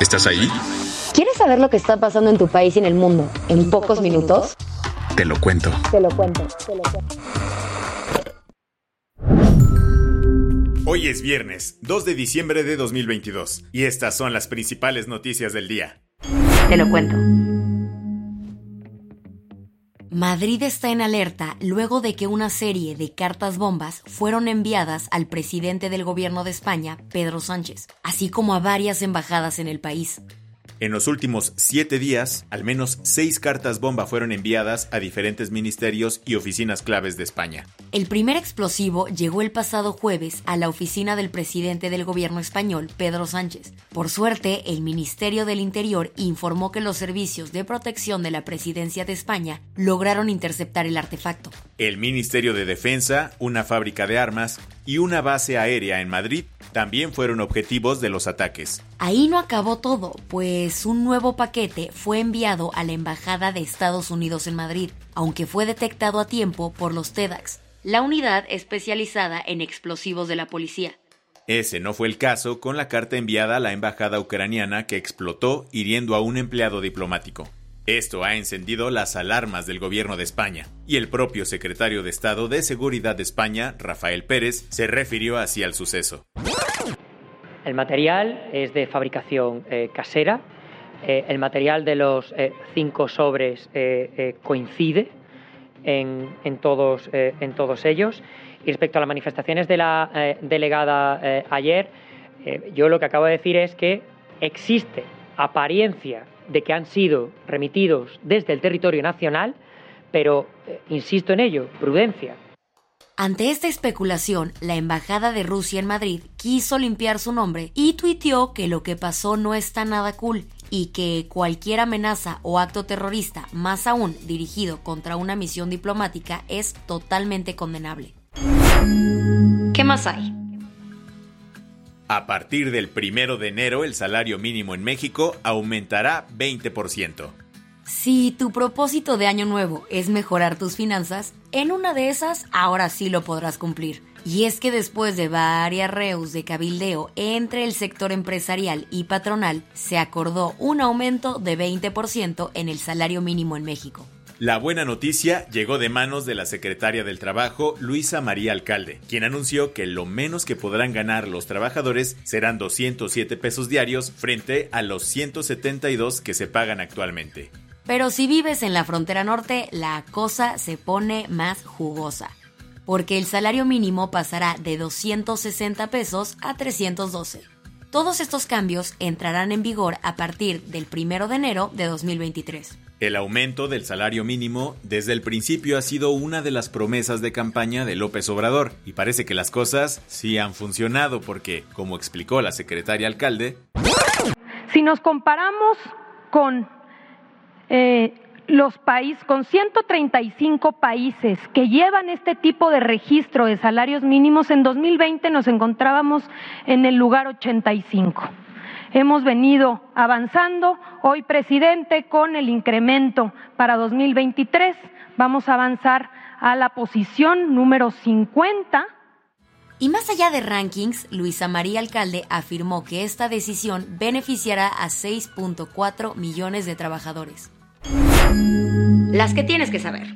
¿Estás ahí? ¿Quieres saber lo que está pasando en tu país y en el mundo en pocos minutos? Te lo cuento. Te lo cuento, te lo cuento. Hoy es viernes, 2 de diciembre de 2022, y estas son las principales noticias del día. Te lo cuento. Madrid está en alerta luego de que una serie de cartas bombas fueron enviadas al presidente del gobierno de España, Pedro Sánchez, así como a varias embajadas en el país. En los últimos siete días, al menos seis cartas bomba fueron enviadas a diferentes ministerios y oficinas claves de España. El primer explosivo llegó el pasado jueves a la oficina del presidente del gobierno español, Pedro Sánchez. Por suerte, el Ministerio del Interior informó que los servicios de protección de la presidencia de España lograron interceptar el artefacto. El Ministerio de Defensa, una fábrica de armas y una base aérea en Madrid también fueron objetivos de los ataques. Ahí no acabó todo, pues un nuevo paquete fue enviado a la Embajada de Estados Unidos en Madrid, aunque fue detectado a tiempo por los TEDx, la unidad especializada en explosivos de la policía. Ese no fue el caso con la carta enviada a la embajada ucraniana que explotó hiriendo a un empleado diplomático. Esto ha encendido las alarmas del gobierno de España, y el propio secretario de Estado de Seguridad de España, Rafael Pérez, se refirió así al suceso. El material es de fabricación eh, casera, eh, el material de los eh, cinco sobres coincide en, todos, en todos ellos. Y respecto a las manifestaciones de la delegada ayer, yo lo que acabo de decir es que existe apariencia de que han sido remitidos desde el territorio nacional, pero eh, insisto en ello, prudencia. Ante esta especulación, la Embajada de Rusia en Madrid quiso limpiar su nombre y tuiteó que lo que pasó no está nada cool y que cualquier amenaza o acto terrorista, más aún dirigido contra una misión diplomática, es totalmente condenable. ¿Qué más hay? A partir del primero de enero, el salario mínimo en México aumentará 20%. Si tu propósito de año nuevo es mejorar tus finanzas, en una de esas ahora sí lo podrás cumplir. Y es que después de varias reus de cabildeo entre el sector empresarial y patronal, se acordó un aumento de 20% en el salario mínimo en México. La buena noticia llegó de manos de la secretaria del Trabajo, Luisa María Alcalde, quien anunció que lo menos que podrán ganar los trabajadores serán 207 pesos diarios frente a los 172 que se pagan actualmente. Pero si vives en la frontera norte, la cosa se pone más jugosa, porque el salario mínimo pasará de 260 pesos a 312. Todos estos cambios entrarán en vigor a partir del 1 de enero de 2023. El aumento del salario mínimo desde el principio ha sido una de las promesas de campaña de López Obrador y parece que las cosas sí han funcionado porque, como explicó la secretaria alcalde, Si nos comparamos con eh, los países, con 135 países que llevan este tipo de registro de salarios mínimos, en 2020 nos encontrábamos en el lugar 85. Hemos venido avanzando. Hoy, presidente, con el incremento para 2023, vamos a avanzar a la posición número 50 Y más allá de rankings, Luisa María Alcalde afirmó que esta decisión beneficiará a 6.4 millones de trabajadores. Las que tienes que saber.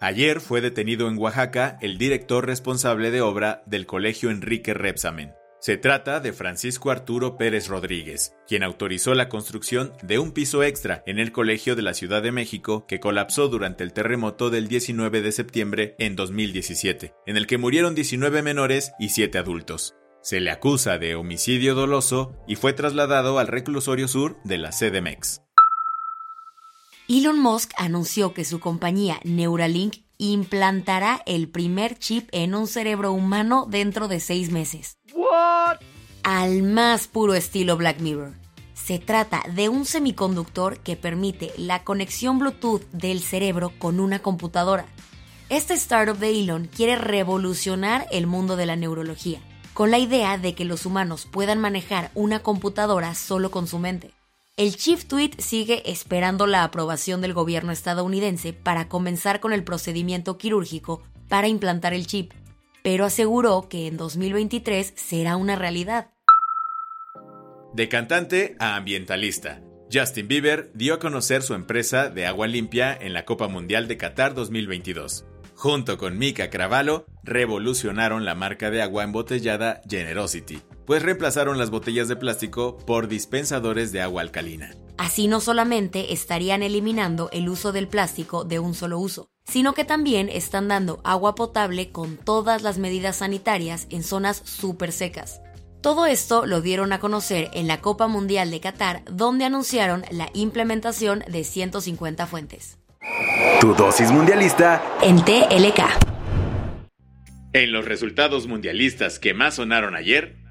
ayer fue detenido en Oaxaca el director responsable de obra del Colegio Enrique Repsamen. Se trata de Francisco Arturo Pérez Rodríguez, quien autorizó la construcción de un piso extra en el Colegio de la Ciudad de México que colapsó durante el terremoto del 19 de septiembre en 2017, en el que murieron 19 menores y 7 adultos. Se le acusa de homicidio doloso y fue trasladado al reclusorio sur de la CDMX. Elon Musk anunció que su compañía Neuralink implantará el primer chip en un cerebro humano dentro de seis meses. Al más puro estilo Black Mirror. Se trata de un semiconductor que permite la conexión Bluetooth del cerebro con una computadora. Este startup de Elon quiere revolucionar el mundo de la neurología, con la idea de que los humanos puedan manejar una computadora solo con su mente. El Chief Tweet sigue esperando la aprobación del gobierno estadounidense para comenzar con el procedimiento quirúrgico para implantar el chip, pero aseguró que en 2023 será una realidad. De cantante a ambientalista, Justin Bieber dio a conocer su empresa de agua limpia en la Copa Mundial de Qatar 2022. Junto con Mika Cravallo, revolucionaron la marca de agua embotellada Generosity, pues reemplazaron las botellas de plástico por dispensadores de agua alcalina. Así no solamente estarían eliminando el uso del plástico de un solo uso, sino que también están dando agua potable con todas las medidas sanitarias en zonas súper secas. Todo esto lo dieron a conocer en la Copa Mundial de Qatar, donde anunciaron la implementación de 150 fuentes. Tu dosis mundialista En TLK. En los resultados mundialistas que más sonaron ayer,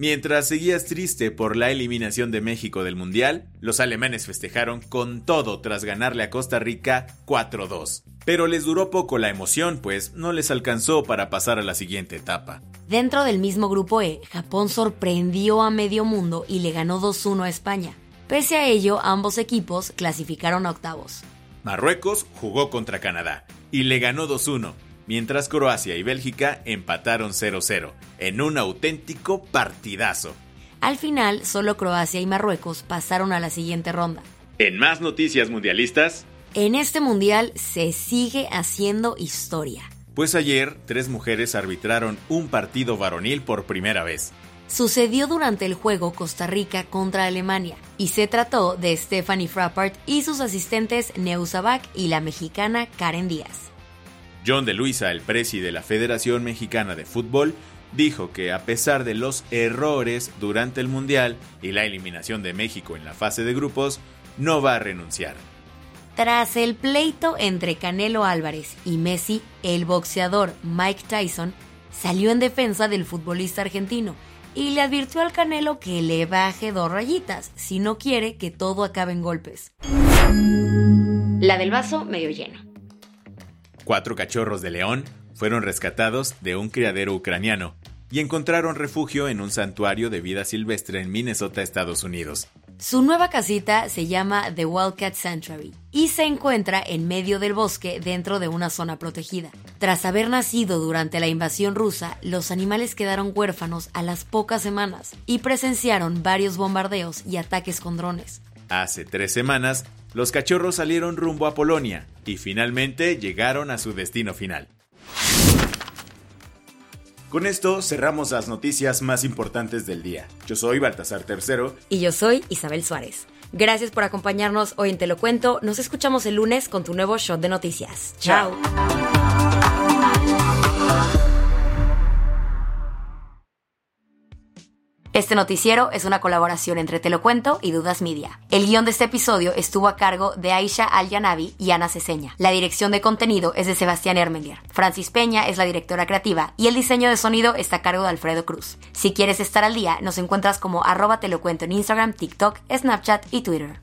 mientras seguías triste por la eliminación de México del Mundial, los alemanes festejaron con todo tras ganarle a Costa Rica 4-2. Pero les duró poco la emoción, pues no les alcanzó para pasar a la siguiente etapa. Dentro del mismo grupo E, Japón sorprendió a medio mundo y le ganó 2-1 a España. Pese a ello, ambos equipos clasificaron a octavos. Marruecos jugó contra Canadá y le ganó 2-1, mientras Croacia y Bélgica empataron 0-0, en un auténtico partidazo. Al final, solo Croacia y Marruecos pasaron a la siguiente ronda. En más noticias mundialistas, En este mundial se sigue haciendo historia. pues ayer tres mujeres arbitraron un partido varonil por primera vez. Sucedió durante el juego Costa Rica contra Alemania y se trató de Stephanie Frappart y sus asistentes Neusabac y la mexicana Karen Díaz. John de Luisa, el presi de la Federación Mexicana de Fútbol, dijo que a pesar de los errores durante el Mundial y la eliminación de México en la fase de grupos, no va a renunciar. Tras el pleito entre Canelo Álvarez y Messi, el boxeador Mike Tyson salió en defensa del futbolista argentino y le advirtió al Canelo que le baje dos rayitas si no quiere que todo acabe en golpes. La del vaso medio lleno. Cuatro cachorros de león fueron rescatados de un criadero ucraniano y encontraron refugio en un santuario de vida silvestre en Minnesota, Estados Unidos. Su nueva casita se llama The Wildcat Sanctuary y se encuentra en medio del bosque dentro de una zona protegida. Tras haber nacido durante la invasión rusa, los animales quedaron huérfanos a las pocas semanas y presenciaron varios bombardeos y ataques con drones. Hace tres semanas, los cachorros salieron rumbo a Polonia y finalmente llegaron a su destino final. Con esto cerramos las noticias más importantes del día. Yo soy Baltasar Tercero. Y yo soy Isabel Suárez. Gracias por acompañarnos hoy en Te lo cuento. Nos escuchamos el lunes con tu nuevo shot de noticias. Chao. Este noticiero es una colaboración entre Te lo cuento y Dudas Media. El guion de este episodio estuvo a cargo de Aisha Al-Yanabi y Ana Ceseña. La dirección de contenido es de Sebastián Ermenguer. Francis Peña es la directora creativa y el diseño de sonido está a cargo de Alfredo Cruz. Si quieres estar al día, nos encuentras como arroba te lo cuento en Instagram, TikTok, Snapchat y Twitter.